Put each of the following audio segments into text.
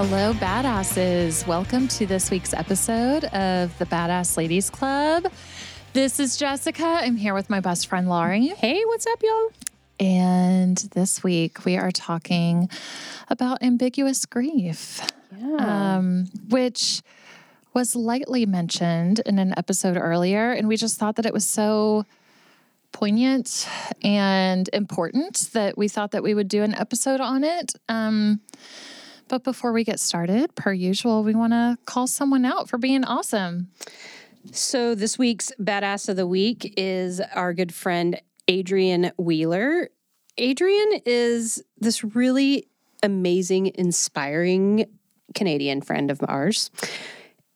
Hello, badasses. Welcome to this week's episode of the Badass Ladies Club. This is Jessica. I'm here with my best friend, Laurie. Hey, what's up, y'all? And this week we are talking about ambiguous grief, Yeah. um, which was lightly mentioned in an episode earlier. And we just thought that it was so poignant and important that we thought that we would do an episode on it. Um, but before we get started, per usual, we want to call someone out for being awesome. so this week's badass of the week is our good friend Adrian Wheeler. Adrian is this really amazing, inspiring Canadian friend of ours.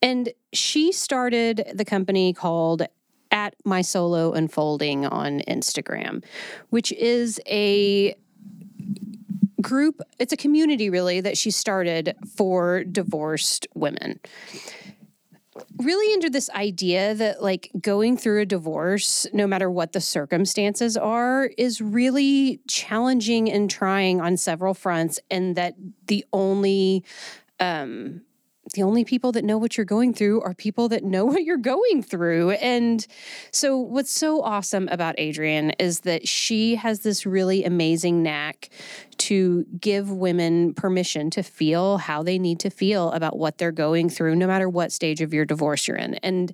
And she started the company called at my solo unfolding on Instagram, which is a group, it's a community really that she started for divorced women. Really under this idea that like going through a divorce, no matter what the circumstances are, is really challenging and trying on several fronts, and that the only um the only people that know what you're going through are people that know what you're going through. And so, what's so awesome about Adrian is that she has this really amazing knack to give women permission to feel how they need to feel about what they're going through, no matter what stage of your divorce you're in. And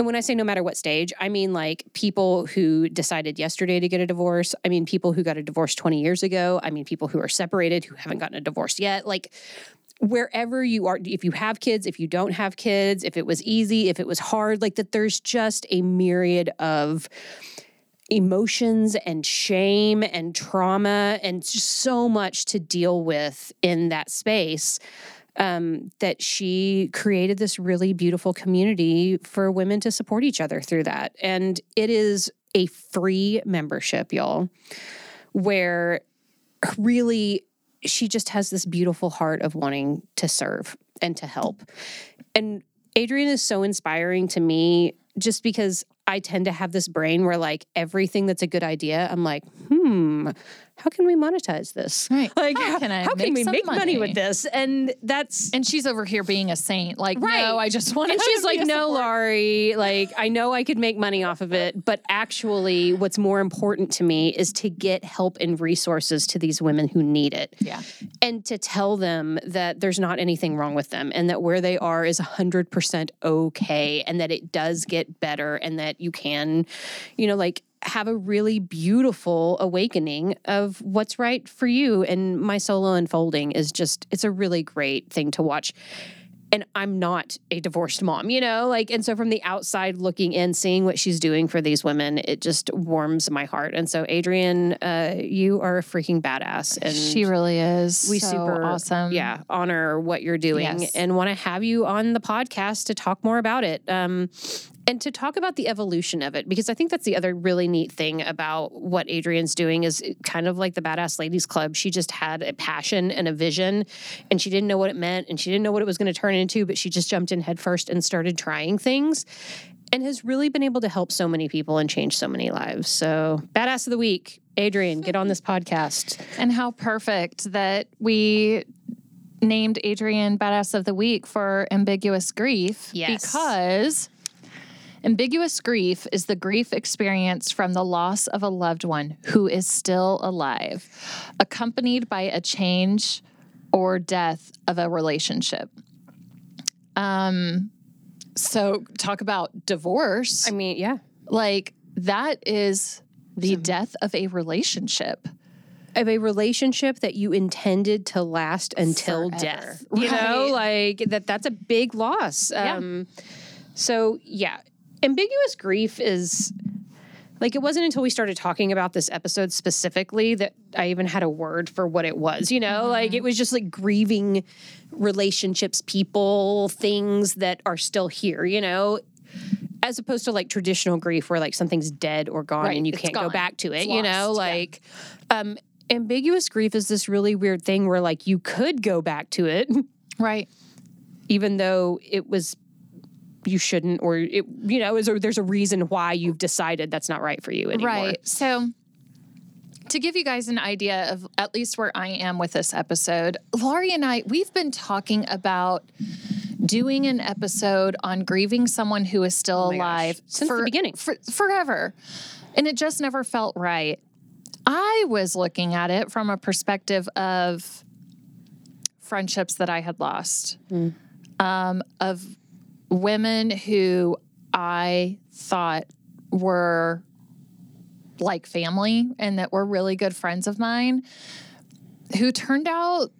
and when I say no matter what stage, I mean like people who decided yesterday to get a divorce. I mean people who got a divorce 20 years ago. I mean people who are separated who haven't gotten a divorce yet. Like wherever you are, if you have kids, if you don't have kids, if it was easy, if it was hard, like that there's just a myriad of emotions and shame and trauma and just so much to deal with in that space um, that she created this really beautiful community for women to support each other through that. And it is a free membership, y'all, where really she just has this beautiful heart of wanting to serve and to help. And Adrian is so inspiring to me just because I tend to have this brain where like everything that's a good idea, I'm like, hmm, Hmm, how can we monetize this? Right. Like How can I how make can we make money? money? with this? And that's And she's over here being a saint. Like, Right. no, I just want and she's like, no, support." Laurie, like, I know I could make money off of it, but actually, what's more important to me is to get help and resources to these women who need it Yeah. and to tell them that there's not anything wrong with them and that where they are is 100% okay and that it does get better and that you can, you know, like, have a really beautiful awakening of what's right for you. And my solo unfolding is just, it's a really great thing to watch and I'm not a divorced mom, you know, like, and so from the outside looking in, seeing what she's doing for these women, it just warms my heart. And so, Adrian, uh, you are a freaking badass, and she really is. we so super awesome. yeah, honor what you're doing, Yes. and want to have you on the podcast to talk more about it. Um, and to talk about the evolution of it, because I think that's the other really neat thing about what Adrian's doing is kind of like the Badass Ladies Club. She just had a passion and a vision, and she didn't know what it meant, and she didn't know what it was going to turn into, but she just jumped in headfirst and started trying things, and has really been able to help so many people and change so many lives. So, Badass of the Week, Adrian, get on this podcast. And how perfect that we named Adrian Badass of the Week for ambiguous grief. Yes. Because ambiguous grief is the grief experienced from the loss of a loved one who is still alive, accompanied by a change or death of a relationship. Um, so talk about divorce. I mean, yeah. like that is the death of a relationship. of a relationship that you intended to last until Forever. death. You know, like that that's a big loss. Yeah. Um so yeah, ambiguous grief is Like it wasn't until we started talking about this episode specifically that I even had a word for what it was, you know? Like it was just like grieving relationships, people, things that are still here, you know? As opposed to like traditional grief where like something's dead or gone Right, and you it's can't go back to it, you know? lost, yeah. Like um ambiguous grief is this really weird thing where like you could go back to it Right. even though it was you shouldn't or it you know is there's a reason why you've decided that's not right for you anymore. Right. So, to give you guys an idea of at least where I am with this episode, Laurie and I, we've been talking about doing an episode on grieving someone who is still Oh my gosh. alive Since the beginning. for, forever. And it just never felt right. I was looking at it from a perspective of friendships that I had lost, Hmm. um, of women who I thought were like family and that were really good friends of mine who turned out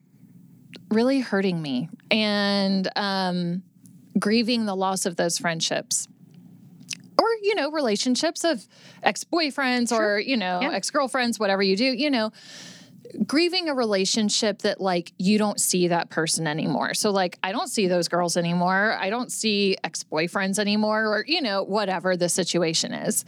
really hurting me and um, grieving the loss of those friendships. Or you know relationships of ex-boyfriends or you know Yeah. ex-girlfriends whatever you do you know grieving a relationship that like you don't see that person anymore so like i don't see those girls anymore i don't see ex-boyfriends anymore or you know whatever the situation is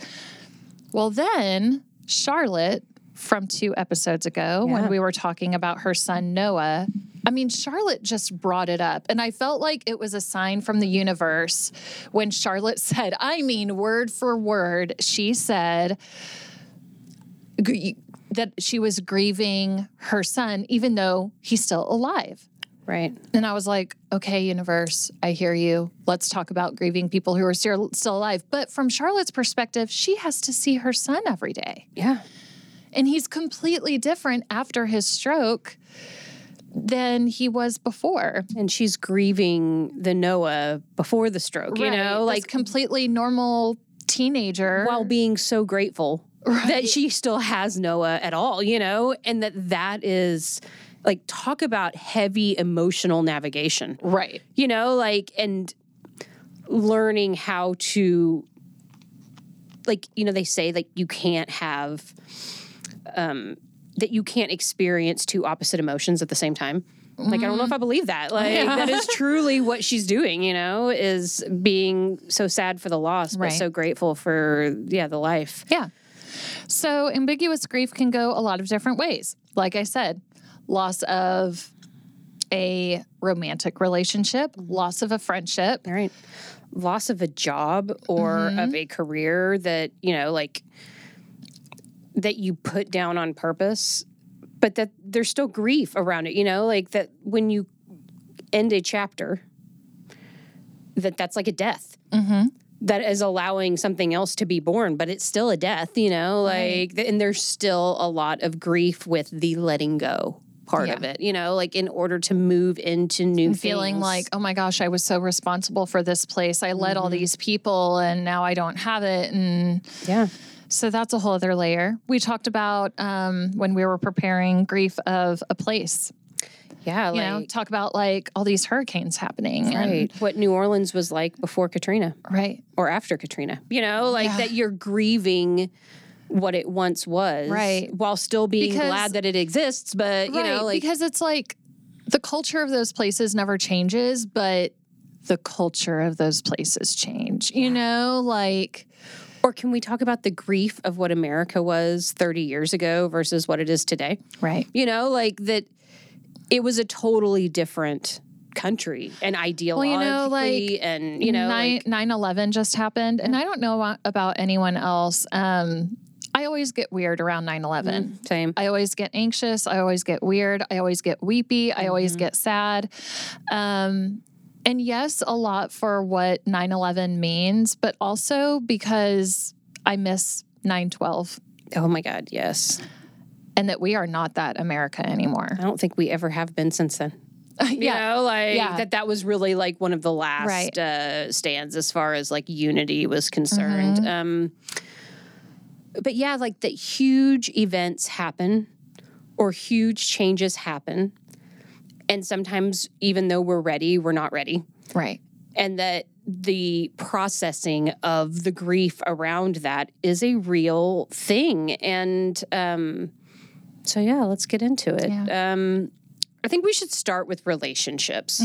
well then charlotte from two episodes ago Yeah. when we were talking about her son noah I mean, Charlotte just brought it up. And I felt like it was a sign from the universe when Charlotte said, I mean, word for word, she said that she was grieving her son, even though he's still alive. Right. And I was like, okay, universe, I hear you. Let's talk about grieving people who are still, still alive. But from Charlotte's perspective, she has to see her son every day. Yeah. And he's completely different after his stroke than he was before. And she's grieving the Noah before the stroke, you Right, know, this like completely normal teenager. while being so grateful Right. that she still has Noah at all, you know, and that that is like talk about heavy emotional navigation. right. you know like and learning how to like you know they say like you can't have um that you can't experience two opposite emotions at the same time like i don't know if i believe that like that is truly what she's doing you know is being so sad for the loss but so grateful for yeah the life Yeah. So ambiguous grief can go a lot of different ways. Like I said, loss of a romantic relationship, loss of a friendship. All right. Loss of a job or mm-hmm. of a career that, you know, like that you put down on purpose, but that there's still grief around it, you know, like that when you end a chapter, that that's like a death. Mm-hmm. That is allowing something else to be born, but it's still a death, you know, like, and there's still a lot of grief with the letting go part Yeah. of it, you know, like in order to move into new Feeling things. like, oh my gosh, I was so responsible for this place. I led all Mm-hmm. these people and now I don't have it. And yeah. so that's a whole other layer. We talked about um, when we were preparing grief of a place, Yeah, you like know, talk about like all these hurricanes happening. and- right. What New Orleans was like before Katrina right. or after Katrina. You know, like Yeah. that you're grieving what it once was, Right. While still being Because- glad that it exists, but you know, like because it's like the culture of those places never changes, but the culture of those places change. You know, like or can we talk about the grief of what America was 30 years ago versus what it is today? right. You know, like that it was a totally different country and ideologically you know, like, and you know, nine like, nine eleven just happened, and I don't know about anyone else. Um, I always get weird around 9 11. same. I always get anxious. I always get weird. I always get weepy. I always Mm-hmm. get sad. Um, and yes, a lot for what 9 11 means, but also because I miss 9 12 Oh my God, yes. And that we are not that America anymore. I don't think we ever have been since then. You yeah. know, like Yeah. that that was really like one of the last Right. uh, stands as far as like unity was concerned. Mm-hmm. Um, but yeah, like that huge events happen or huge changes happen. And sometimes, even though we're ready, we're not ready. Right. And that the processing of the grief around that is a real thing. And um, so, yeah, let's get into it. Yeah. Um, I think we should start with relationships.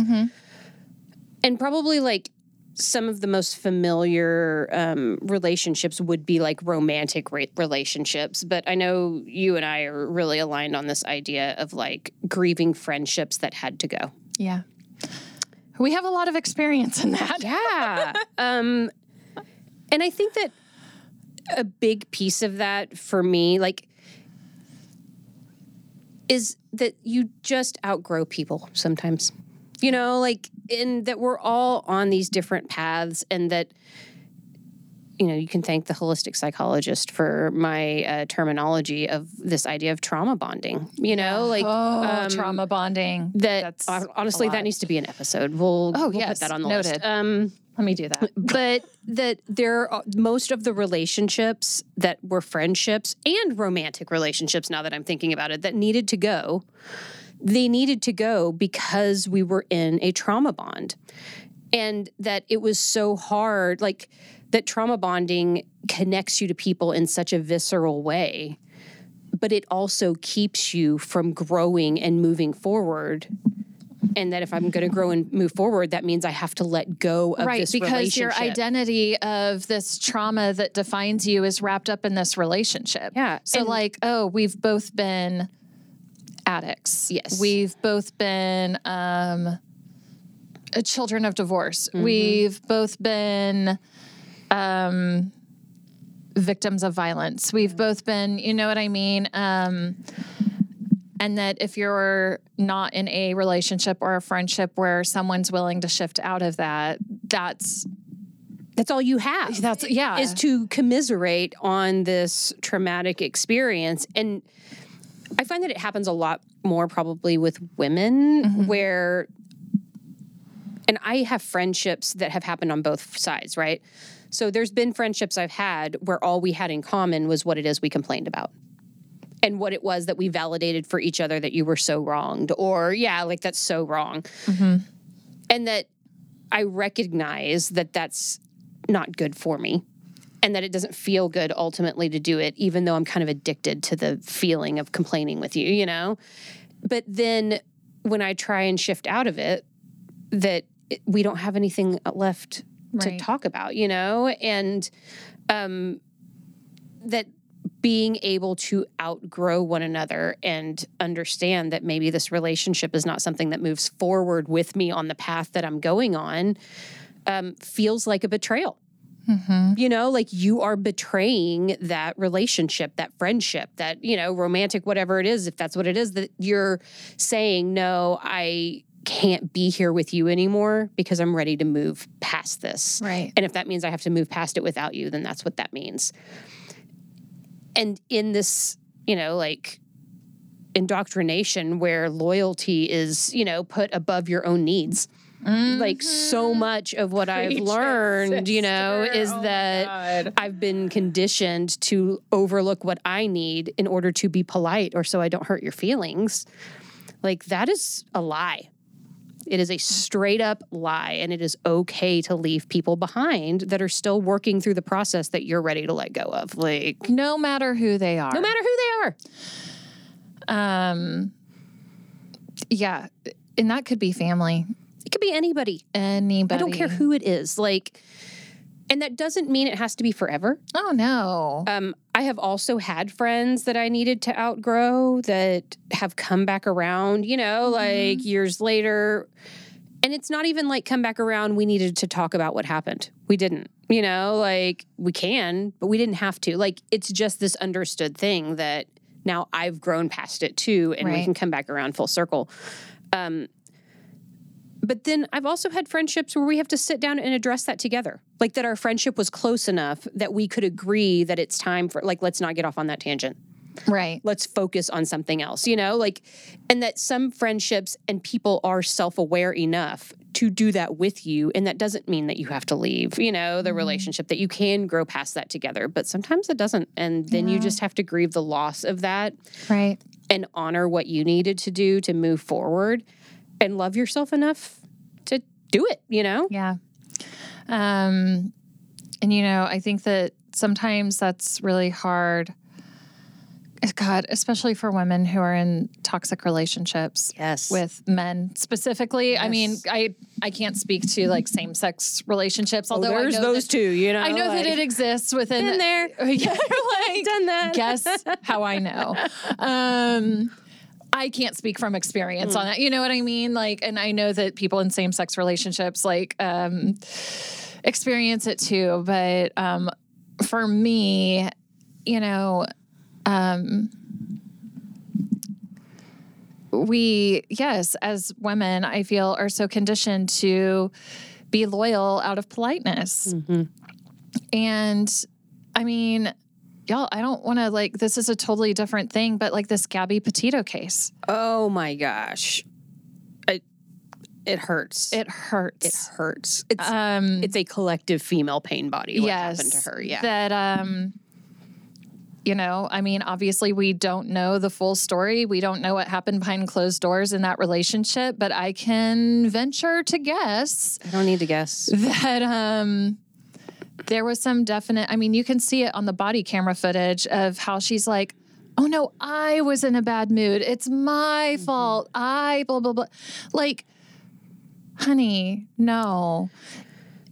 And probably like some of the most familiar um, relationships would be like romantic ra- relationships. But I know you and I are really aligned on this idea of like grieving friendships that had to go. Yeah. We have a lot of experience in that. Yeah. um, and I think that a big piece of that for me, like, is that you just outgrow people sometimes. You know, like, in that we're all on these different paths, and that, you know, you can thank the holistic psychologist for my uh, terminology of this idea of trauma bonding. You know, like, Oh, um, trauma bonding. that That's honestly, that needs to be an episode. We'll, Oh, we'll yes, put that on the list. noted. Um, Let me do that. but that there are most of the relationships that were friendships and romantic relationships now that i'm thinking about it that needed to go they needed to go because we were in a trauma bond and that it was so hard like that trauma bonding connects you to people in such a visceral way but it also keeps you from growing and moving forward and that if i'm going to grow and move forward that means i have to let go of this relationship. right this because your identity of this trauma that defines you is wrapped up in this relationship Yeah, so and- like oh we've both been addicts Yes. we've both been um uh, children of divorce Mm-hmm. we've both been um victims of violence we've both been you know what i mean um and that if you're not in a relationship or a friendship where someone's willing to shift out of that that's that's all you have. that's yeah. Is to commiserate on this traumatic experience. And i find that it happens a lot more probably with women mm-hmm. where and i have friendships that have happened on both sides right? So there's been friendships i've had where all we had in common was what it is we complained about and what it was that we validated for each other that you were so wronged or yeah like that's so wrong. And that i recognize that that's not good for me and that it doesn't feel good ultimately to do it even though i'm kind of addicted to the feeling of complaining with you you know? But then when i try and shift out of it that it- we don't have anything left to talk about you know? And um that being able to outgrow one another and understand that maybe this relationship is not something that moves forward with me on the path that I'm going on um, feels like a betrayal. You know, like you are betraying that relationship, that friendship, that, you know, romantic, whatever it is, if that's what it is, that you're saying, no, I can't be here with you anymore because I'm ready to move past this. Right. And if that means I have to move past it without you, then that's what that means. And in this, you know, like indoctrination where loyalty is, you know, put above your own needs. Like so much of what I've Preach it, learned, you know, is Oh that I've been conditioned to overlook what I need in order to be polite or so I don't hurt your feelings. Like that is a lie. It is a straight up lie, and it is okay to leave people behind that are still working through the process that you're ready to let go of. Like, no matter who they are no matter who they are. um yeah and that could be family It could be anybody. anybody I don't care who it is. Like, and that doesn't mean it has to be forever. oh no Um, I have also had friends that I needed to outgrow that have come back around, you know, like years later. And it's not even like come back around, we needed to talk about what happened. We didn't, you know, like we can, but we didn't have to. Like it's just this understood thing that now I've grown past it too, and we can come back around full circle. Um, but then I've also had friendships where we have to sit down and address that together. Like that our friendship was close enough that we could agree that it's time for, like, let's not get off on that tangent. right Let's focus on something else, you know? Like, and that some friendships and people are self aware enough to do that with you. And that doesn't mean that you have to leave, you know, the mm-hmm. relationship, that you can grow past that together. But sometimes it doesn't. And then you just have to grieve the loss of that right and honor what you needed to do to move forward and love yourself enough to do it, you know? yeah Um, and you know, I think that sometimes that's really hard. God, especially for women who are in toxic relationships Yes. with men specifically. I mean, I I can't speak to like same sex relationships, although there's I know those that, two, you know. I know like, that it exists within Been there. Yeah, like, done that. guess how I know. Um, I can't speak from experience Hmm. on that. You know what I mean? Like, and I know that people in same sex relationships like um, experience it too. But um, for me, you know, um, we, yes, as women, I feel are so conditioned to be loyal out of politeness. And I mean, y'all, I don't want to like, this is a totally different thing, but like this Gabby Petito case, Oh my gosh. It it hurts. it hurts. it hurts. It's um, it's a collective female pain body what yes, happened to her. Yeah. That, um, you know, I mean, obviously, we don't know the full story. We don't know what happened behind closed doors in that relationship, but I can venture to guess I don't need to guess. that um there was some definite I mean you can see it on the body camera footage of how she's like oh no I was in a bad mood it's my Mm-hmm. fault I blah blah blah like honey no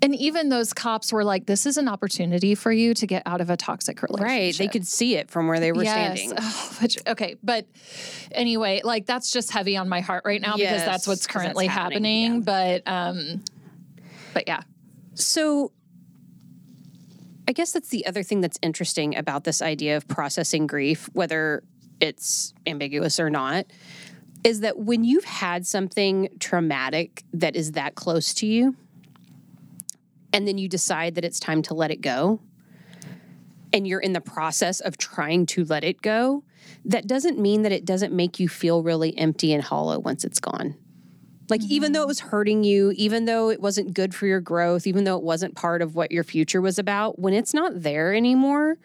and even those cops were like this is an opportunity for you to get out of a toxic relationship Right. They could see it from where they were standing. Oh, which, okay, but anyway, like that's just heavy on my heart right now because Yes, that's what's 'cause that's currently happening, happening. But um, but yeah, So I guess that's the other thing that's interesting about this idea of processing grief, whether it's ambiguous or not, is that when you've had something traumatic that is that close to you, and then you decide that it's time to let it go, and you're in the process of trying to let it go, that doesn't mean that it doesn't make you feel really empty and hollow once it's gone. Like, even though it was hurting you, even though it wasn't good for your growth, even though it wasn't part of what your future was about, when it's not there anymore,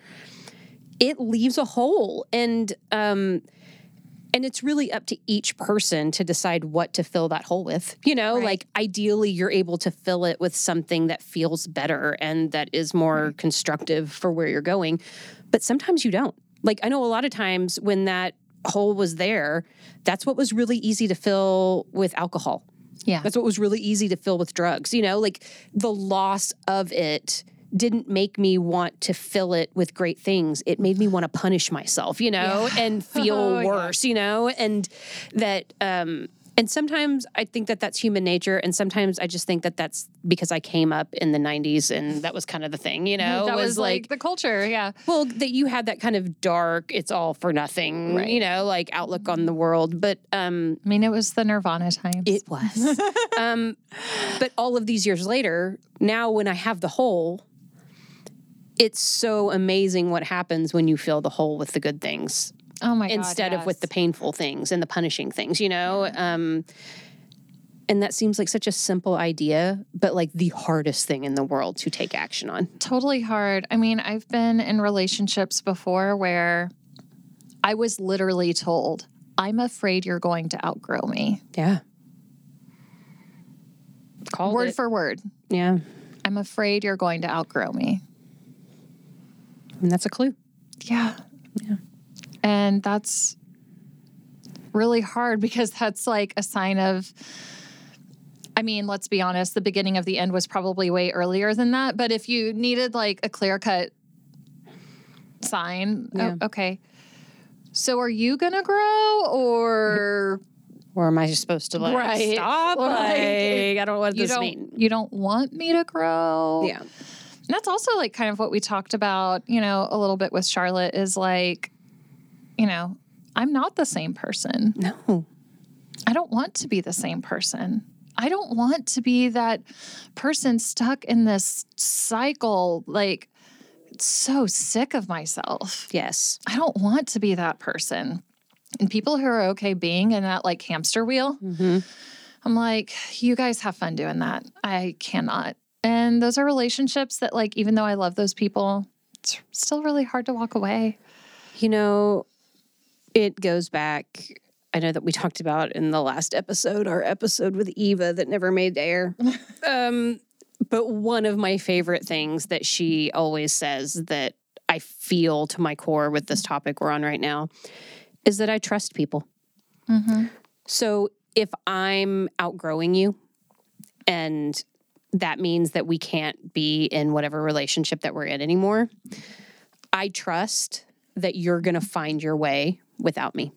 it leaves a hole. And, um, and it's really up to each person to decide what to fill that hole with. You know, Right. like ideally, you're able to fill it with something that feels better and that is more constructive for where you're going. But sometimes you don't. Like, I know a lot of times when that hole was there, that's what was really easy to fill with alcohol. yeah, That's what was really easy to fill with drugs. You know, like the loss of it didn't make me want to fill it with great things. It made me want to punish myself, you know, and feel Oh, yeah. worse, you know, and that, um, and sometimes I think that that's human nature. And sometimes I just think that that's because I came up in the 90s and that was kind of the thing, you know, that was like the culture. Yeah, well, that you had that kind of dark, it's all for nothing, Right. you know, like outlook on the world. But um, I mean, it was the Nirvana times. it was. um, but all of these years later, now when I have the hole, it's so amazing what happens when you fill the hole with the good things oh my god, instead of with the painful things and the punishing things, you know? Um, and that seems like such a simple idea, but like the hardest thing in the world to take action on. totally hard. I mean, I've been in relationships before where I was literally told, "I'm afraid you're going to outgrow me." Yeah. Called word it. for word. yeah. I'm afraid you're going to outgrow me. And that's a clue. Yeah. Yeah. And that's really hard because that's like a sign of I mean, let's be honest, the beginning of the end was probably way earlier than that, but if you needed like a clear-cut sign, oh, Yeah. oh, okay. So are you going to grow or Or am I just supposed to like Right. stop? Like, Like, I don't know what you this you don't want me to grow? Yeah. And that's also like kind of what we talked about, you know, a little bit with Charlotte is like, you know, I'm not the same person. No. I don't want to be the same person. I don't want to be that person stuck in this cycle, like so sick of myself. Yes. I don't want to be that person. And people who are okay being in that like hamster wheel, Mm-hmm. I'm like, you guys have fun doing that. I cannot. And those are relationships that, like, even though I love those people, it's still really hard to walk away. You know, it goes back. I know that we talked about in the last episode, our episode with Eva that never made air. um, But one of my favorite things that she always says that I feel to my core with this topic we're on right now is that I trust people. Mm-hmm. So if I'm outgrowing you and that means that we can't be in whatever relationship that we're in anymore, I trust that you're going to find your way without me.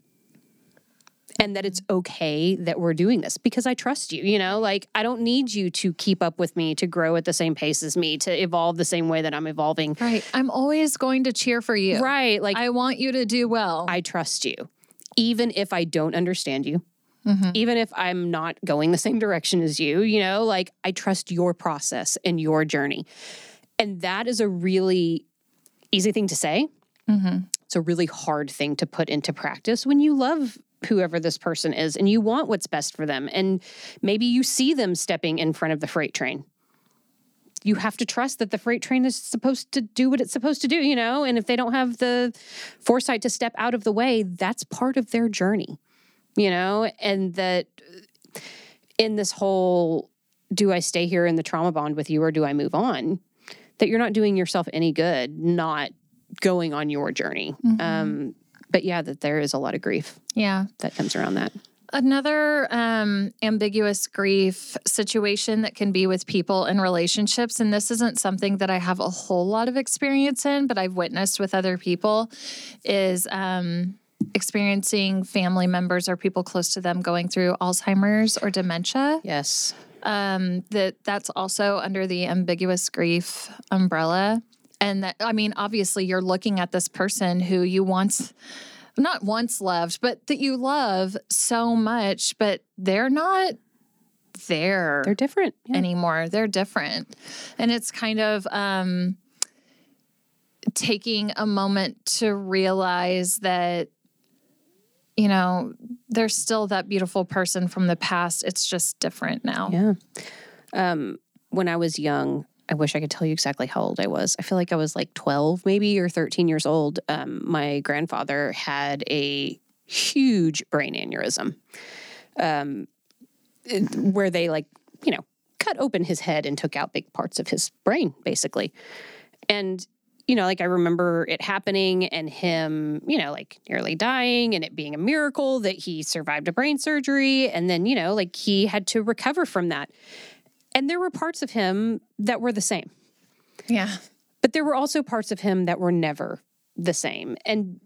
And that it's okay that we're doing this because I trust you. You know, like I don't need you to keep up with me, to grow at the same pace as me, to evolve the same way that I'm evolving. Right. I'm always going to cheer for you. Right. Like I want you to do well. I trust you, even if I don't understand you, Mhm. even if I'm not going the same direction as you, you know, like I trust your process and your journey. And that is a really easy thing to say. Mhm. It's a really hard thing to put into practice when you love whoever this person is and you want what's best for them. And maybe you see them stepping in front of the freight train. You have to trust that the freight train is supposed to do what it's supposed to do, you know? And if they don't have the foresight to step out of the way, that's part of their journey, you know? And that uh, in this whole do I stay here in the trauma bond with you or do I move on? That you're not doing yourself any good, not going on your journey. Um, but yeah, that there is a lot of grief Yeah. that comes around that. Another um, ambiguous grief situation that can be with people in relationships, and this isn't something that I have a whole lot of experience in, but I've witnessed with other people, is um, experiencing family members or people close to them going through Alzheimer's or dementia. Yes. um, that that's also under the ambiguous grief umbrella. And that, I mean, obviously, you're looking at this person who you once, not once loved, but that you love so much, but they're not there They're different. Yeah. anymore. They're different. And it's kind of um, taking a moment to realize that, you know, there's still that beautiful person from the past. It's just different now. Yeah. Um, when I was young, I wish I could tell you exactly how old I was. I feel like I was like 12, maybe, or 13 years old. Um, my grandfather had a huge brain aneurysm um, where they, like, you know, cut open his head and took out big parts of his brain, basically. And, you know, like I remember it happening and him, you know, like nearly dying and it being a miracle that he survived a brain surgery. And then, you know, like he had to recover from that. And there were parts of him that were the same, Yeah. but there were also parts of him that were never the same. And,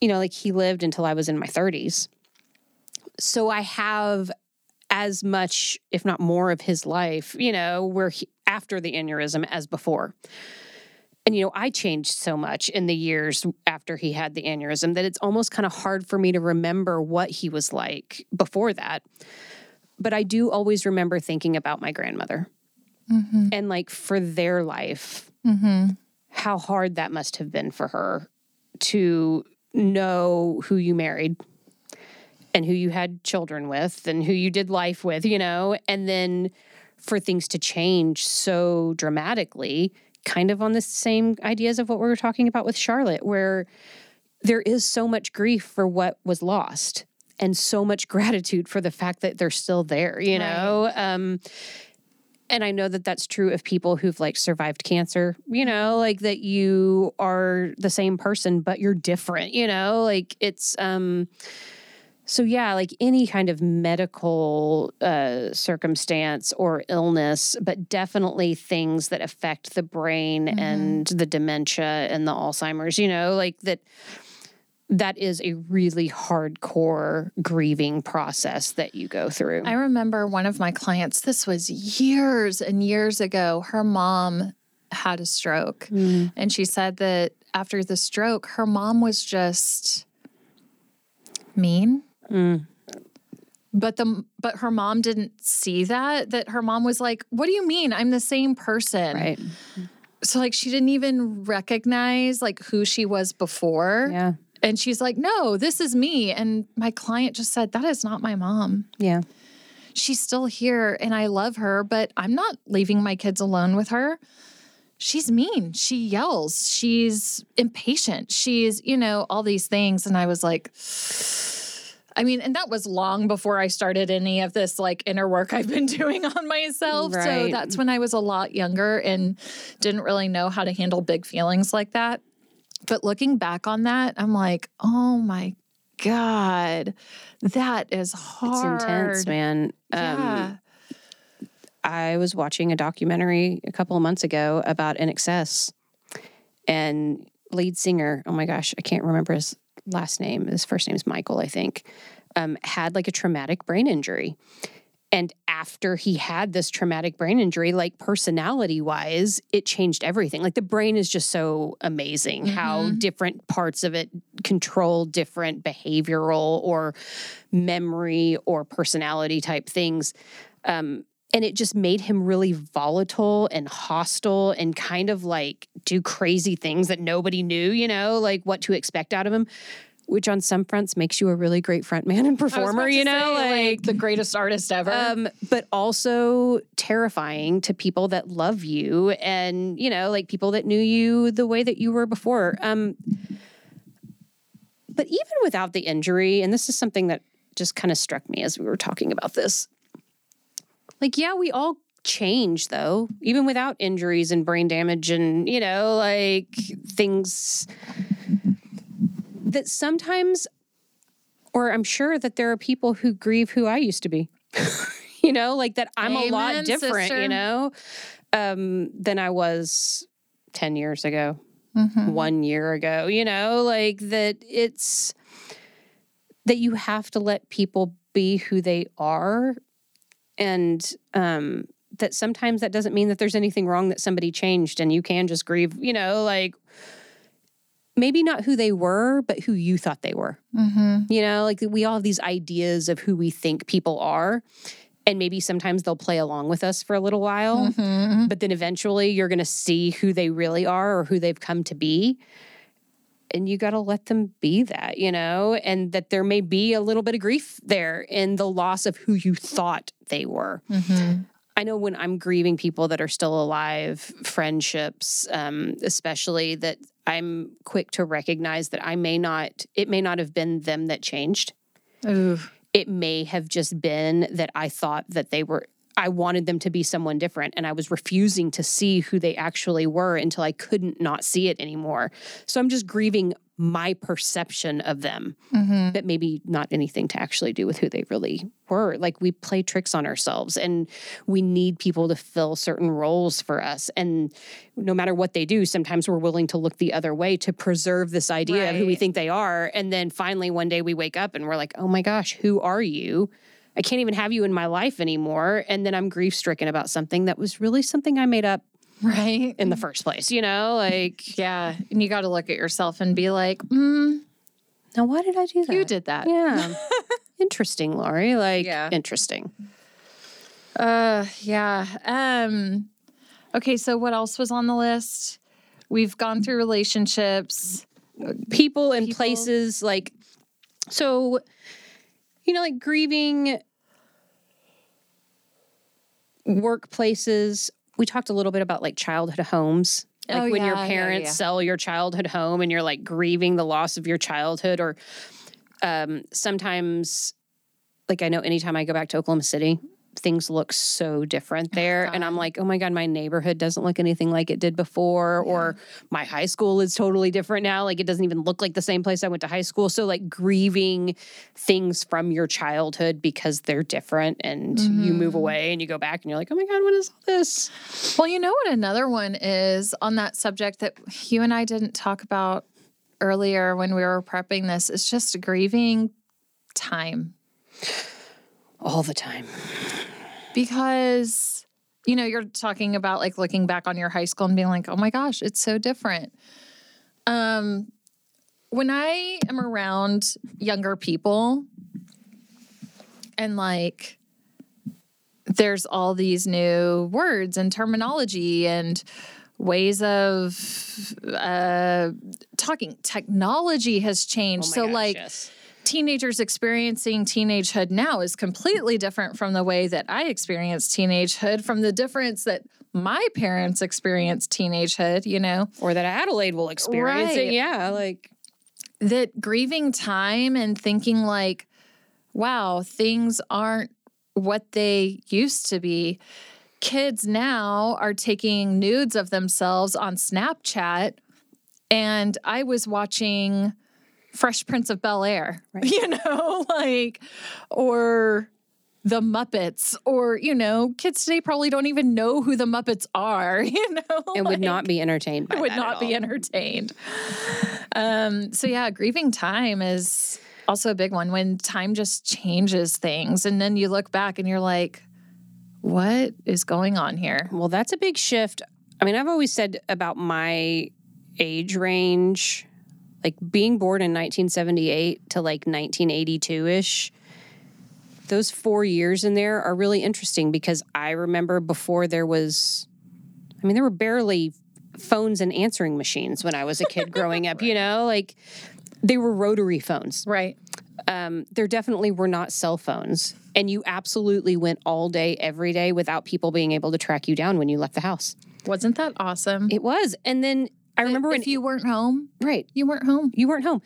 you know, like he lived until I was in my 30s. So I have as much, if not more, of his life, you know, where he, after the aneurysm as before. And, you know, I changed so much in the years after he had the aneurysm that it's almost kind of hard for me to remember what he was like before that. But I do always remember thinking about my grandmother Mm-hmm. and, like, for their life, Mm-hmm. how hard that must have been for her to know who you married and who you had children with and who you did life with, you know, and then for things to change so dramatically, kind of on the same ideas of what we were talking about with Charlotte, where there is so much grief for what was lost and so much gratitude for the fact that they're still there, you Right. know? Um, and I know that that's true of people who've like survived cancer, you know, like that you are the same person, but you're different, you know, like it's, um, so yeah, like any kind of medical uh, circumstance or illness, but definitely things that affect the brain Mhm. and the dementia and the Alzheimer's, you know, like that that is a really hardcore grieving process that you go through. I remember one of my clients, this was years and years ago. Her mom had a stroke. Mm. And she said that after the stroke, her mom was just mean. Mm. But the but her mom didn't see that. That her mom was like, "What do you mean? I'm the same person." Right. So like she didn't even recognize like who she was before. Yeah. And she's like, "No, this is me." And my client just said, "That is not my mom." Yeah. she's still here and I love her, but I'm not leaving my kids alone with her. She's mean. She yells. She's impatient. She's, you know, all these things. And I was like, I mean, and that was long before I started any of this like inner work I've been doing on myself. Right. So that's when I was a lot younger and didn't really know how to handle big feelings like that. But looking back on that, I'm like, oh my God, that is hard. It's intense, man. Yeah. Um, I was watching a documentary a couple of months ago about INXS and lead singer, oh my gosh, I can't remember his last name. His first name is Michael, I think, um, had like a traumatic brain injury. And after he had this traumatic brain injury, like personality wise, it changed everything. Like the brain is just so amazing how Mhm. different parts of it control different behavioral or memory or personality type things. Um, and it just made him really volatile and hostile and kind of like do crazy things that nobody knew, you know, like what to expect out of him, which on some fronts makes you a really great frontman and performer, you know, say, like the greatest artist ever. um, but also terrifying to people that love you and, you know, like people that knew you the way that you were before. Um, but even without the injury, and this is something that just kind of struck me as we were talking about this. Like, yeah, we all change though, even without injuries and brain damage and, you know, like things that sometimes or I'm sure that there are people who grieve who I used to be. you know, like that I'm a lot different, sister. you know, um, than I was 10 years ago, Mhm. one year ago, you know, like that it's that you have to let people be who they are. And um, that sometimes that doesn't mean that there's anything wrong that somebody changed and you can just grieve, you know, like maybe not who they were, but who you thought they were. Mhm. You know, like we all have these ideas of who we think people are. And maybe sometimes they'll play along with us for a little while, Mhm. but then eventually you're going to see who they really are or who they've come to be. And you got to let them be that, you know, and that there may be a little bit of grief there in the loss of who you thought they were. Mhm. I know when I'm grieving people that are still alive, friendships, um, especially that I'm quick to recognize that I may not, it may not have been them that changed. Ooh. It may have just been that I thought that they were, I wanted them to be someone different and I was refusing to see who they actually were until I couldn't not see it anymore. So I'm just grieving my perception of them Mhm. but maybe not anything to actually do with who they really were. Like we play tricks on ourselves and we need people to fill certain roles for us. And no matter what they do, sometimes we're willing to look the other way to preserve this idea of who we think they are. And then finally one day we wake up and we're like, oh my gosh, who are you? I can't even have you in my life anymore. And then I'm grief stricken about something that was really something I made up Right. in the first place, you know? Like, Yeah. And you got to look at yourself and be like, mm, now why did I do that? you did that. Yeah. interesting, Laurie. Like, Yeah. interesting. Uh, yeah. Um, okay. So what else was on the list? We've gone through relationships. people and People. places like so you know like grieving workplaces we talked a little bit about like childhood homes like Oh, when your yeah, yeah, parents yeah. sell your childhood home and you're like grieving the loss of your childhood or um sometimes like i know anytime i go back to oklahoma city things look so different there. And i'm like oh my god my neighborhood doesn't look anything like it did before or my high school is totally different now. Like it doesn't even look like the same place i went to high school. So like grieving things from your childhood because they're different and you move Mhm. away and you go back and you're like oh my god what is all this? Well, you know what another one is on that subject that you and I didn't talk about earlier when we were prepping this? Is just grieving time. All the time. Because you know you're talking about like looking back on your high school and being like oh my gosh it's so different. Um when i am around younger people and like there's all these new words and terminology and ways of uh talking technology has changed. Oh so gosh, like yes. Teenagers experiencing teenagehood now is completely different from the way that I experienced teenagehood, from the difference that my parents experienced teenagehood, you know, or that adelaide will experience it Right. yeah like that grieving time and thinking like, wow, things aren't what they used to be. Kids now are taking nudes of themselves on Snapchat. And I was watching Fresh Prince of Bel Air, Right. you know, like, or the Muppets, or, you know, kids today probably don't even know who the Muppets are, you know, And would not be entertained by would not be entertained. Um, so yeah, grieving time is also a big one when time just changes things, and then you look back and you're like, "What is going on here?" Well, that's a big shift. I mean, I've always said about my age range, like being born in 1978 to like 1982 ish, those four years in there are really interesting because I remember before there was, I mean, there were barely phones and answering machines when I was a kid growing up, you know, like they were rotary phones Right. um, there definitely were not cell phones. And you absolutely went all day, every day without people being able to track you down when you left the house. Wasn't that awesome? It was. And then I remember when if you weren't home, right, you weren't home. you weren't home.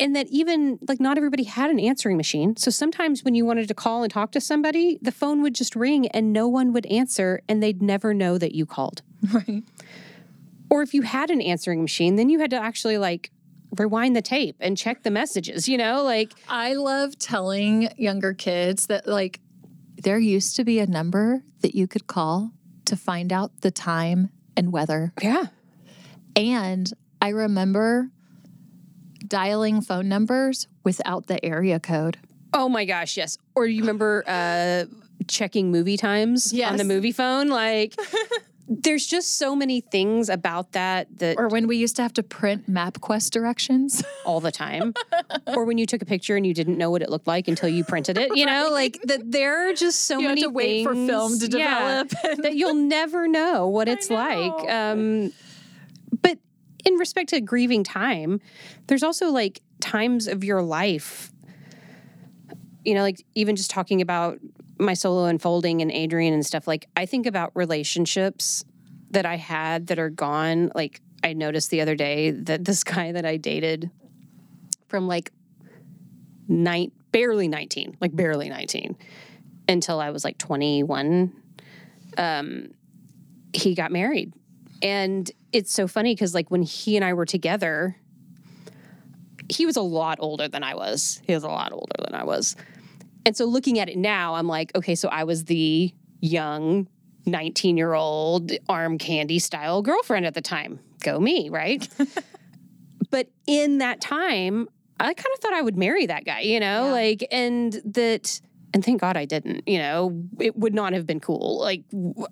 And that even like not everybody had an answering machine. So sometimes when you wanted to call and talk to somebody, the phone would just ring and no one would answer and they'd never know that you called. Right. Or if you had an answering machine, then you had to actually like rewind the tape and check the messages, you know, like I love telling younger kids that like there used to be a number that you could call to find out the time and weather. yeah. And I remember dialing phone numbers without the area code. Oh my gosh, yes. Or you remember uh, checking movie times on the Moviefone? Like, there's just so many things about that that Or when we used to have to print MapQuest directions. all the time. or when you took a picture and you didn't know what it looked like until you printed it. You know, like that. There are just so You many to wait for film to yeah, develop. that you'll never know what it's like. Um, in respect to grieving time, there's also like times of your life you know, like even just talking about my solo unfolding and Adrian and stuff, like I think about relationships that I had that are gone. Like I noticed the other day that this guy that I dated from like nine, barely 19, like barely 19 until I was like 21, um, he got married. And it's so funny because like when he and I were together, he was a lot older than I was. He was a lot older than I was. And so looking at it now, I'm like, okay, so I was the young 19 year old arm candy style girlfriend at the time. Go me, right? but in that time, I kind of thought I would marry that guy, you know, Yeah. like, and that, and thank God I didn't, you know, it would not have been cool. Like,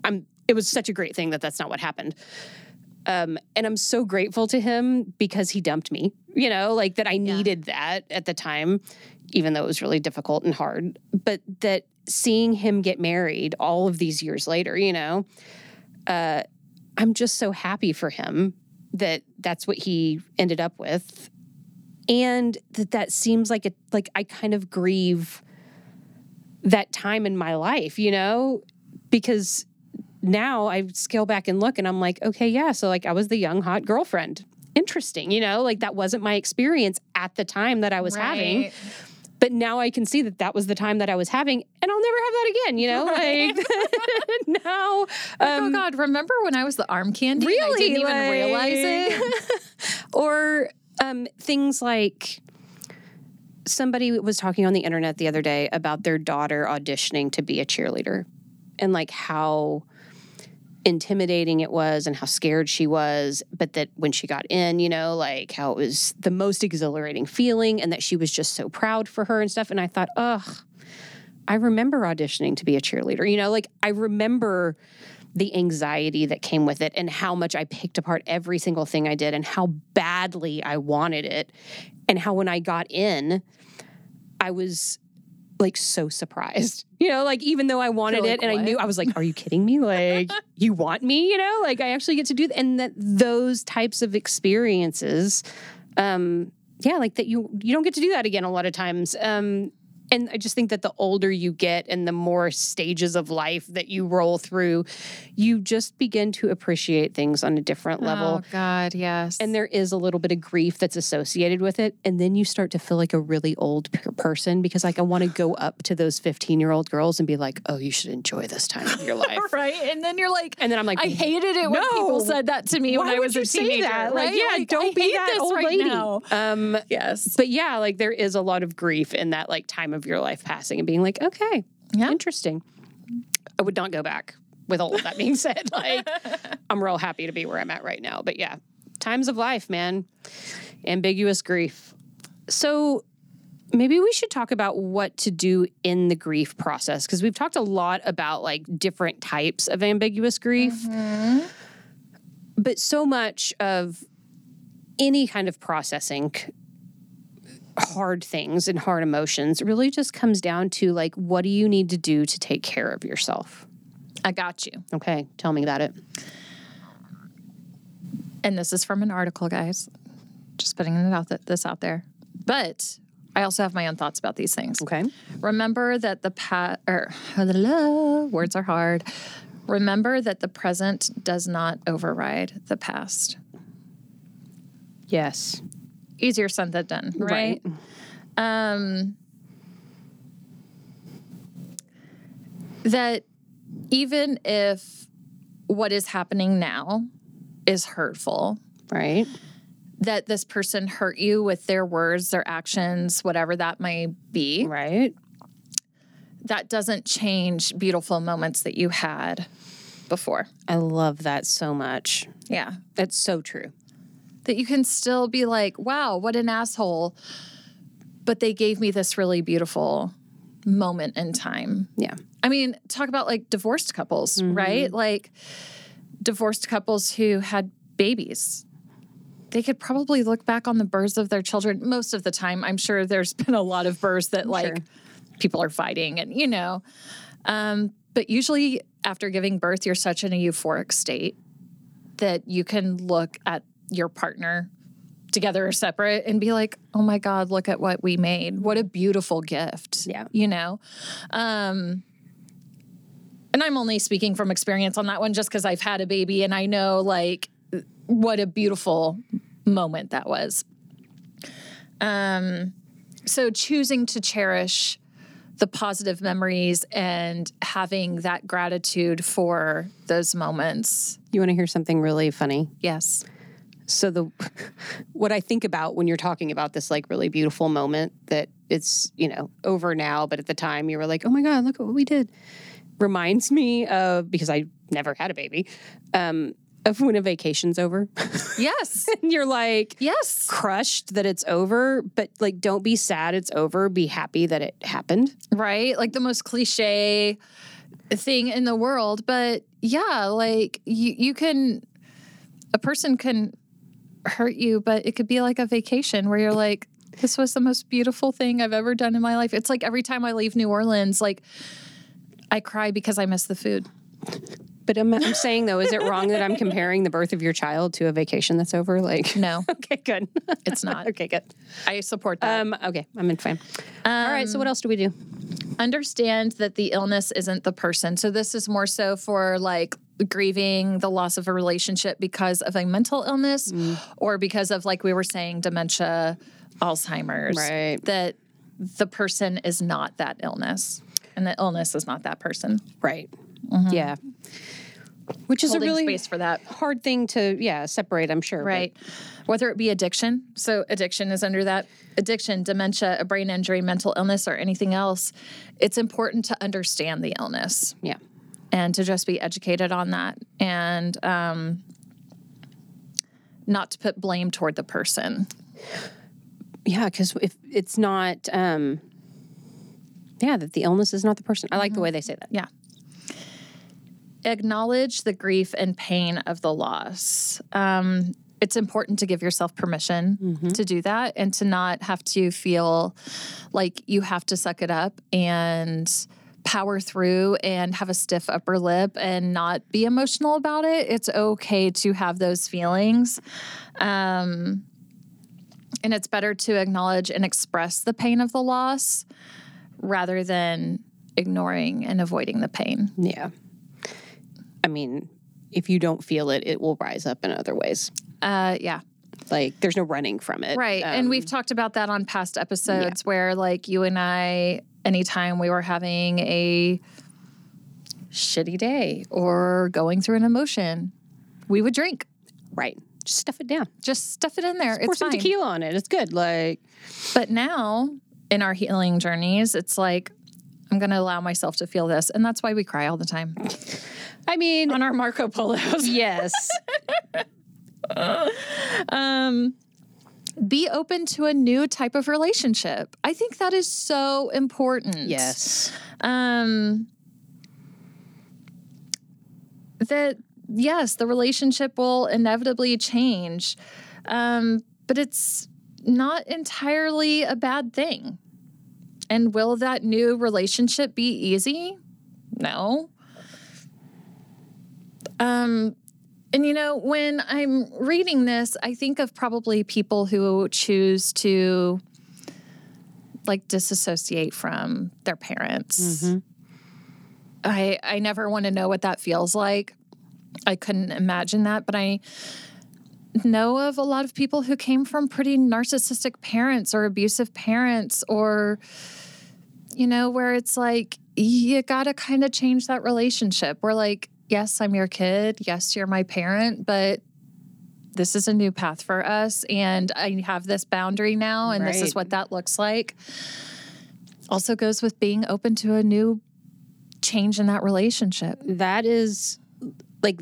I'm, it was such a great thing that that's not what happened. Um, and I'm so grateful to him because he dumped me, you know, like that I needed that at the time, even though it was really difficult and hard. But that seeing him get married all of these years later, you know, uh, I'm just so happy for him that that's what he ended up with. And that that seems like it, like I kind of grieve that time in my life, you know, because now I scale back and look and I'm like, okay, yeah. So like I was the young hot girlfriend. Interesting, you know, like that wasn't my experience at the time that I was having. But now I can see that that was the time that I was having, and I'll never have that again, you know? Like now, oh um, God! Remember when I was the arm candy? and I really didn't even realize it. or um, things like somebody was talking on the internet the other day about their daughter auditioning to be a cheerleader and like how intimidating it was and how scared she was but that when she got in you know like how it was the most exhilarating feeling and that she was just so proud for her and stuff and i thought ugh i remember auditioning to be a cheerleader you know like i remember the anxiety that came with it and how much I picked apart every single thing I did and how badly I wanted it. And how when I got in, I was like so surprised. You know, like even though I wanted You're it like, and I knew I was like, are you kidding me? Like you want me, you know? Like I actually get to do that. And that those types of experiences, um, yeah, like that you you don't get to do that again a lot of times. Um, and I just think that the older you get and the more stages of life that you roll through, you just begin to appreciate things on a different level. Oh God, yes. And there is a little bit of grief that's associated with it. And then you start to feel like a really old p- person because, like, I want to go up to those 15 year old girls and be like, oh, you should enjoy this time of your life. right, and then you're like, And then I'm like, I hated it when No. people said that to me when I was you a say teenager. that? Like, yeah, Like, don't I be that old right lady. now. Um, Yes, but yeah, like there is a lot of grief in that like time of your life passing and being like, okay, Yeah. interesting. I would not go back. With all of that being said, like I'm real happy to be where I'm at right now. But yeah, times of life, man, ambiguous grief. So maybe we should talk about what to do in the grief process because we've talked a lot about like different types of ambiguous grief. Mm-hmm. But so much of any kind of processing hard things and hard emotions really just comes down to like what do you need to do to take care of yourself I got you. okay tell me about it And this is from an article, guys. Just putting it out th- this out there. But I also have my own thoughts about these things. okay Remember that the past, or er, words are hard. Remember that the present does not override the past. yes Easier said than done, right? Um, that even if what is happening now is hurtful, right that this person hurt you with their words, their actions, whatever that may be, right that doesn't change beautiful moments that you had before. i love that so much Yeah. that's so true That you can still be like, wow, what an asshole. But they gave me this really beautiful moment in time. yeah I mean, talk about like divorced couples, right? Like divorced couples who had babies. They could probably look back on the births of their children most of the time. I'm sure there's been a lot of births that like Sure. people are fighting and you know. Um, but usually after giving birth, you're such in a euphoric state that you can look at your partner together or separate and be like, oh my God, look at what we made. What a beautiful gift. Yeah. You know? Um, and I'm only speaking from experience on that one just because I've had a baby and I know like what a beautiful moment that was. Um, so choosing to cherish the positive memories and having that gratitude for those moments. you want to hear something really funny Yes. So the what i think about when you're talking about this like really beautiful moment that it's you know over now but at the time you were like oh my god look at what we did reminds me of because i never had a baby um of when a vacation's over Yes. and you're like yes. crushed that it's over but like don't be sad it's over be happy that it happened Right? Like the most cliche thing in the world. But yeah, like you, you can, a person can hurt you, but it could be like a vacation where you're like, this was the most beautiful thing I've ever done in my life. It's like every time I leave New Orleans, like I cry because I miss the food. but I'm, I'm saying though is it wrong that i'm comparing the birth of your child to a vacation that's over like No, okay good it's not. okay good I support that. Um, okay, I'm in fine. All right, so what else do we do? understand that the illness isn't the person. So this is more so for like grieving the loss of a relationship because of a mental illness mm. or because of like we were saying dementia, Alzheimer's. Right. That the person is not that illness and the illness is not that person. Right. Mm-hmm. Yeah. Which is Holding a really space for that. hard thing to yeah separate. I'm sure. but- Right. Whether it be addiction, so addiction is under that addiction, dementia, a brain injury, mental illness, or anything else, it's important to understand the illness. yeah. And to just be educated on that and um, not to put blame toward the person. Yeah, because if it's not, um, yeah, that the illness is not the person. I like the way they say that. Yeah. Acknowledge the grief and pain of the loss. Um, it's important to give yourself permission to do that and to not have to feel like you have to suck it up and power through and have a stiff upper lip and not be emotional about it. It's okay to have those feelings. Um, and it's better to acknowledge and express the pain of the loss rather than ignoring and avoiding the pain. Yeah. I mean, if you don't feel it, it will rise up in other ways. Uh, yeah. Like there's no running from it. Right. and Um, we've talked about that on past episodes where, like, you and I, anytime we were having a shitty day or going through an emotion, we would drink. right. Just stuff it down. Just stuff it in there. Pour it's some fine. tequila on it. It's good. Like But now in our healing journeys, it's like, I'm going to allow myself to feel this. And that's why we cry all the time I mean, on our Marco Polos. yes. um, be open to a new type of relationship. I think that is so important. yes. Um, that yes, the relationship will inevitably change, um, but it's not entirely a bad thing. And will that new relationship be easy? No. Um, and you know, when I'm reading this, I think of probably people who choose to like disassociate from their parents. Mm-hmm. I I never want to know what that feels like. I couldn't imagine that, but I know of a lot of people who came from pretty narcissistic parents or abusive parents or you know where it's like you got to kind of change that relationship. We're like, yes, I'm your kid. Yes, you're my parent, but this is a new path for us and I have this boundary now and this is what that looks like. Also goes with being open to a new change in that relationship. that is like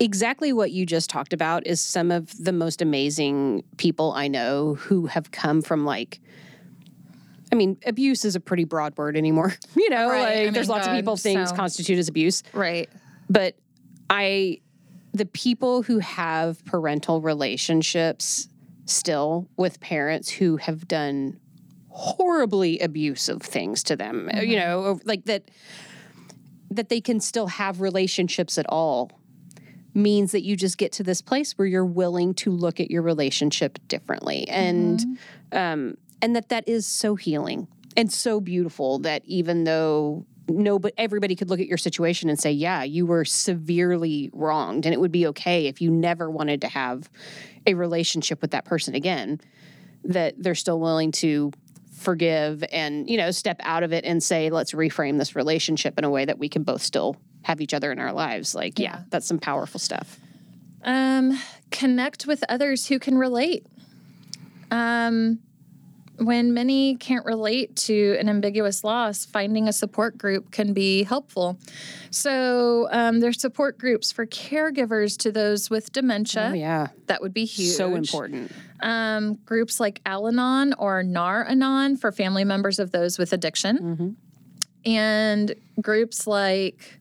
exactly what you just talked about is some of the most amazing people I know who have come from like I mean, abuse is a pretty broad word anymore. You know, Right. like I there's mean, lots of people things so- constitute as abuse. Right. But I the people who have parental relationships still with parents who have done horribly abusive things to them, uh, you know, like that that they can still have relationships at all means that you just get to this place where you're willing to look at your relationship differently. And um and that that is so healing and so beautiful that even though no but everybody could look at your situation and say yeah you were severely wronged and it would be okay if you never wanted to have a relationship with that person again that they're still willing to forgive and you know step out of it and say let's reframe this relationship in a way that we can both still have each other in our lives like yeah, Yeah. that's some powerful stuff Um, connect with others who can relate. Um, when many can't relate to an ambiguous loss, finding a support group can be helpful. So, um, there's support groups for caregivers to those with dementia. oh yeah That would be huge. so important Um, groups like Al Anon or Nar Anon for family members of those with addiction. And groups like,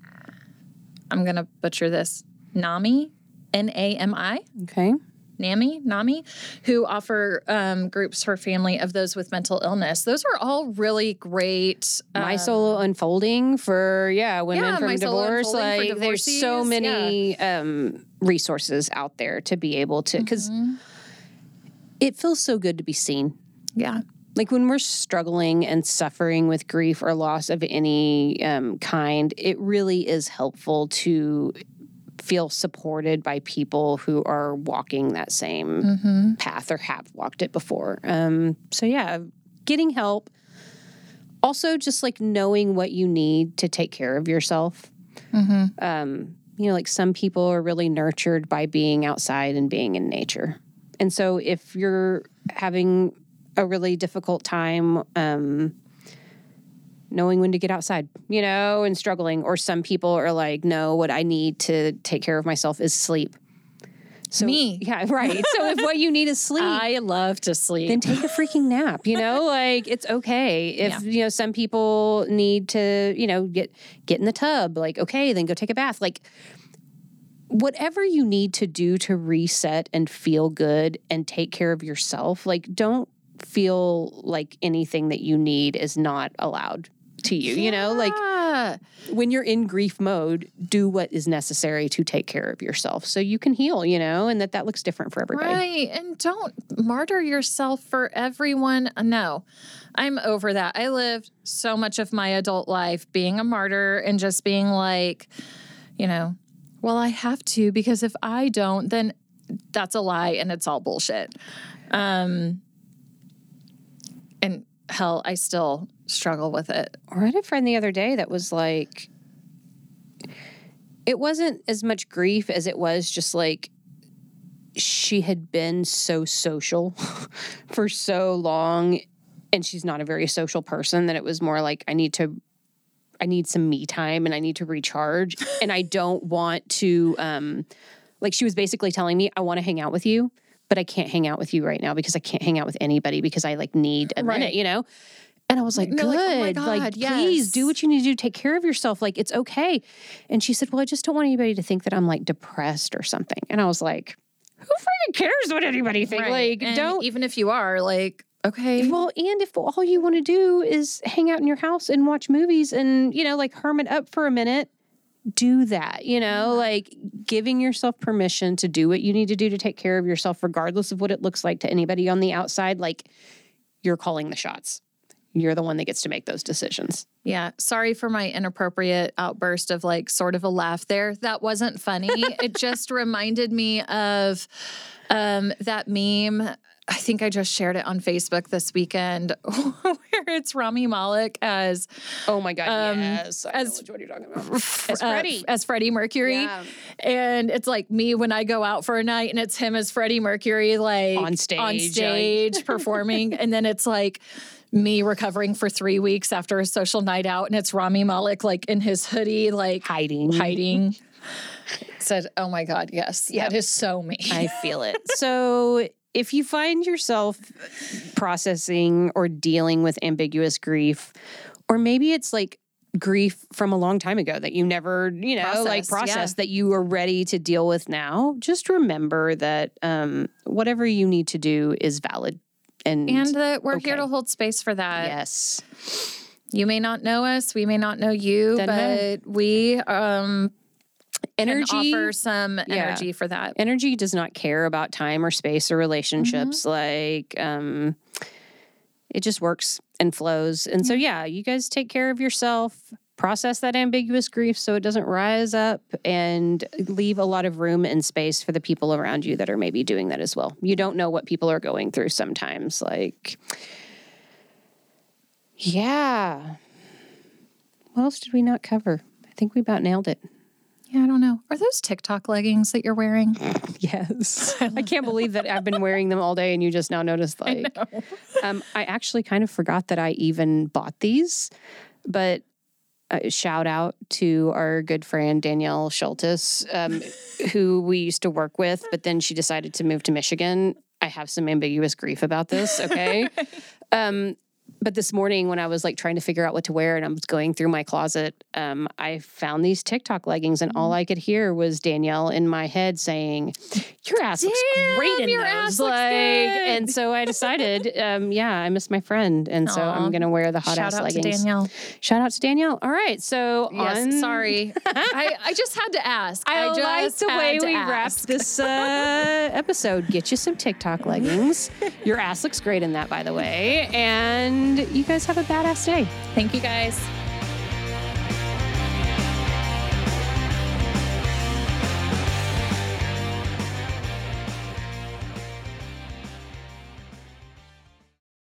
I'm going to butcher this, NAMI, N A M I, okay NAMI, NAMI, who offer um, groups for family of those with mental illness. Those are all really great. my um, solo unfolding for yeah women Yeah, from My divorce like there's so many um resources out there to be able to because Mm-hmm. it feels so good to be seen Yeah. like when we're struggling and suffering with grief or loss of any um, kind it really is helpful to feel supported by people who are walking that same Mm-hmm. path or have walked it before um, so yeah getting help also just like knowing what you need to take care of yourself Mm-hmm. um, you know, like some people are really nurtured by being outside and being in nature. And so if you're having a really difficult time, um, knowing when to get outside, you know, and struggling, or some people are like, no, what I need to take care of myself is sleep. So, Me. Yeah, right. So if what you need is sleep, I love to sleep. then take a freaking nap you know like it's okay if Yeah. you know some people need to you know get get in the tub like okay then go take a bath like whatever you need to do to reset and feel good and take care of yourself like don't feel like anything that you need is not allowed to you. You know, like when you're in grief mode, do what is necessary to take care of yourself so you can heal, you know, and that that looks different for everybody. Right. And don't martyr yourself for everyone. No, I'm over that. I lived so much of my adult life being a martyr and just being like, you know, well, I have to because if I don't, then that's a lie and it's all bullshit. Um, and hell, I still struggle with it. I had a friend the other day that was like, it wasn't as much grief as it was just like she had been so social for so long and she's not a very social person that it was more like I need to I need some me time and I need to recharge and I don't want to um like she was basically telling me I want to hang out with you but I can't hang out with you right now because I can't hang out with anybody because I like need a Right. minute, you know? And I was like, good. like, "Oh my like, God, please do what you need to do. Take care of yourself. Like, it's okay. And she said, well, I just don't want anybody to think that I'm like depressed or something. And I was like, who freaking cares what anybody thinks? Like, And don't. even if you are like, okay. Well, and if all you want to do is hang out in your house and watch movies and, you know, like hermit up for a minute, do that. You know, like giving yourself permission to do what you need to do to take care of yourself, regardless of what it looks like to anybody on the outside. Like you're calling the shots. You're the one that gets to make those decisions. Yeah, sorry for my inappropriate outburst of like sort of a laugh there. That wasn't funny. it just reminded me of um, that meme. I think I just shared it on Facebook this weekend where it's Rami Malek as Oh my God. Um, yes. I as- one you're talking about. As uh, Freddie. as Freddie Mercury. Yeah. And it's like me when I go out for a night and it's him as Freddie Mercury, like On stage, on like- stage performing. And then it's like me recovering for three weeks after a social night out. And it's Rami Malek, like in his hoodie, like Hiding. hiding. Said, oh my God, yes, that is so me. I feel it. So if you find yourself processing or dealing with ambiguous grief, or maybe it's like grief from a long time ago that you never, you know, like Processed, process that you are ready to deal with now, just remember that um, whatever you need to do is valid. And, and that we're here to hold space for that. yes, You may not know us, we may not know you, Doesn't but matter. we um, energy offer some Yeah. energy for that. energy does not care about time or space or relationships like um it just works and flows. And so yeah you guys take care of yourself process that ambiguous grief so it doesn't rise up and leave a lot of room and space for the people around you that are maybe doing that as well. You don't know what people are going through sometimes like yeah. What else did we not cover? I think we about nailed it Yeah, I don't know. Are those TikTok leggings that you're wearing? Yes. I can't believe that I've been wearing them all day and you just now noticed like um I actually kind of forgot that I even bought these, but uh, shout out to our good friend Danielle Schultes, um, who we used to work with, but then she decided to move to Michigan. I have some ambiguous grief about this, okay? um, but this morning when I was like trying to figure out what to wear and I was going through my closet, um, I found these TikTok leggings and all I could hear was Danielle in my head saying, "Your ass looks great in your those." ass like, and so I decided, um, yeah, I miss my friend, and so I'm gonna wear the hot Shout ass out leggings. to Danielle. Shout out to Danielle. All right, so Yes, on- sorry. I, I just had to ask. I, like just the way we ask. wrapped this uh, episode. Get you some TikTok leggings. Your ass looks great in that, by the way. And you guys have a badass day. Thank you guys.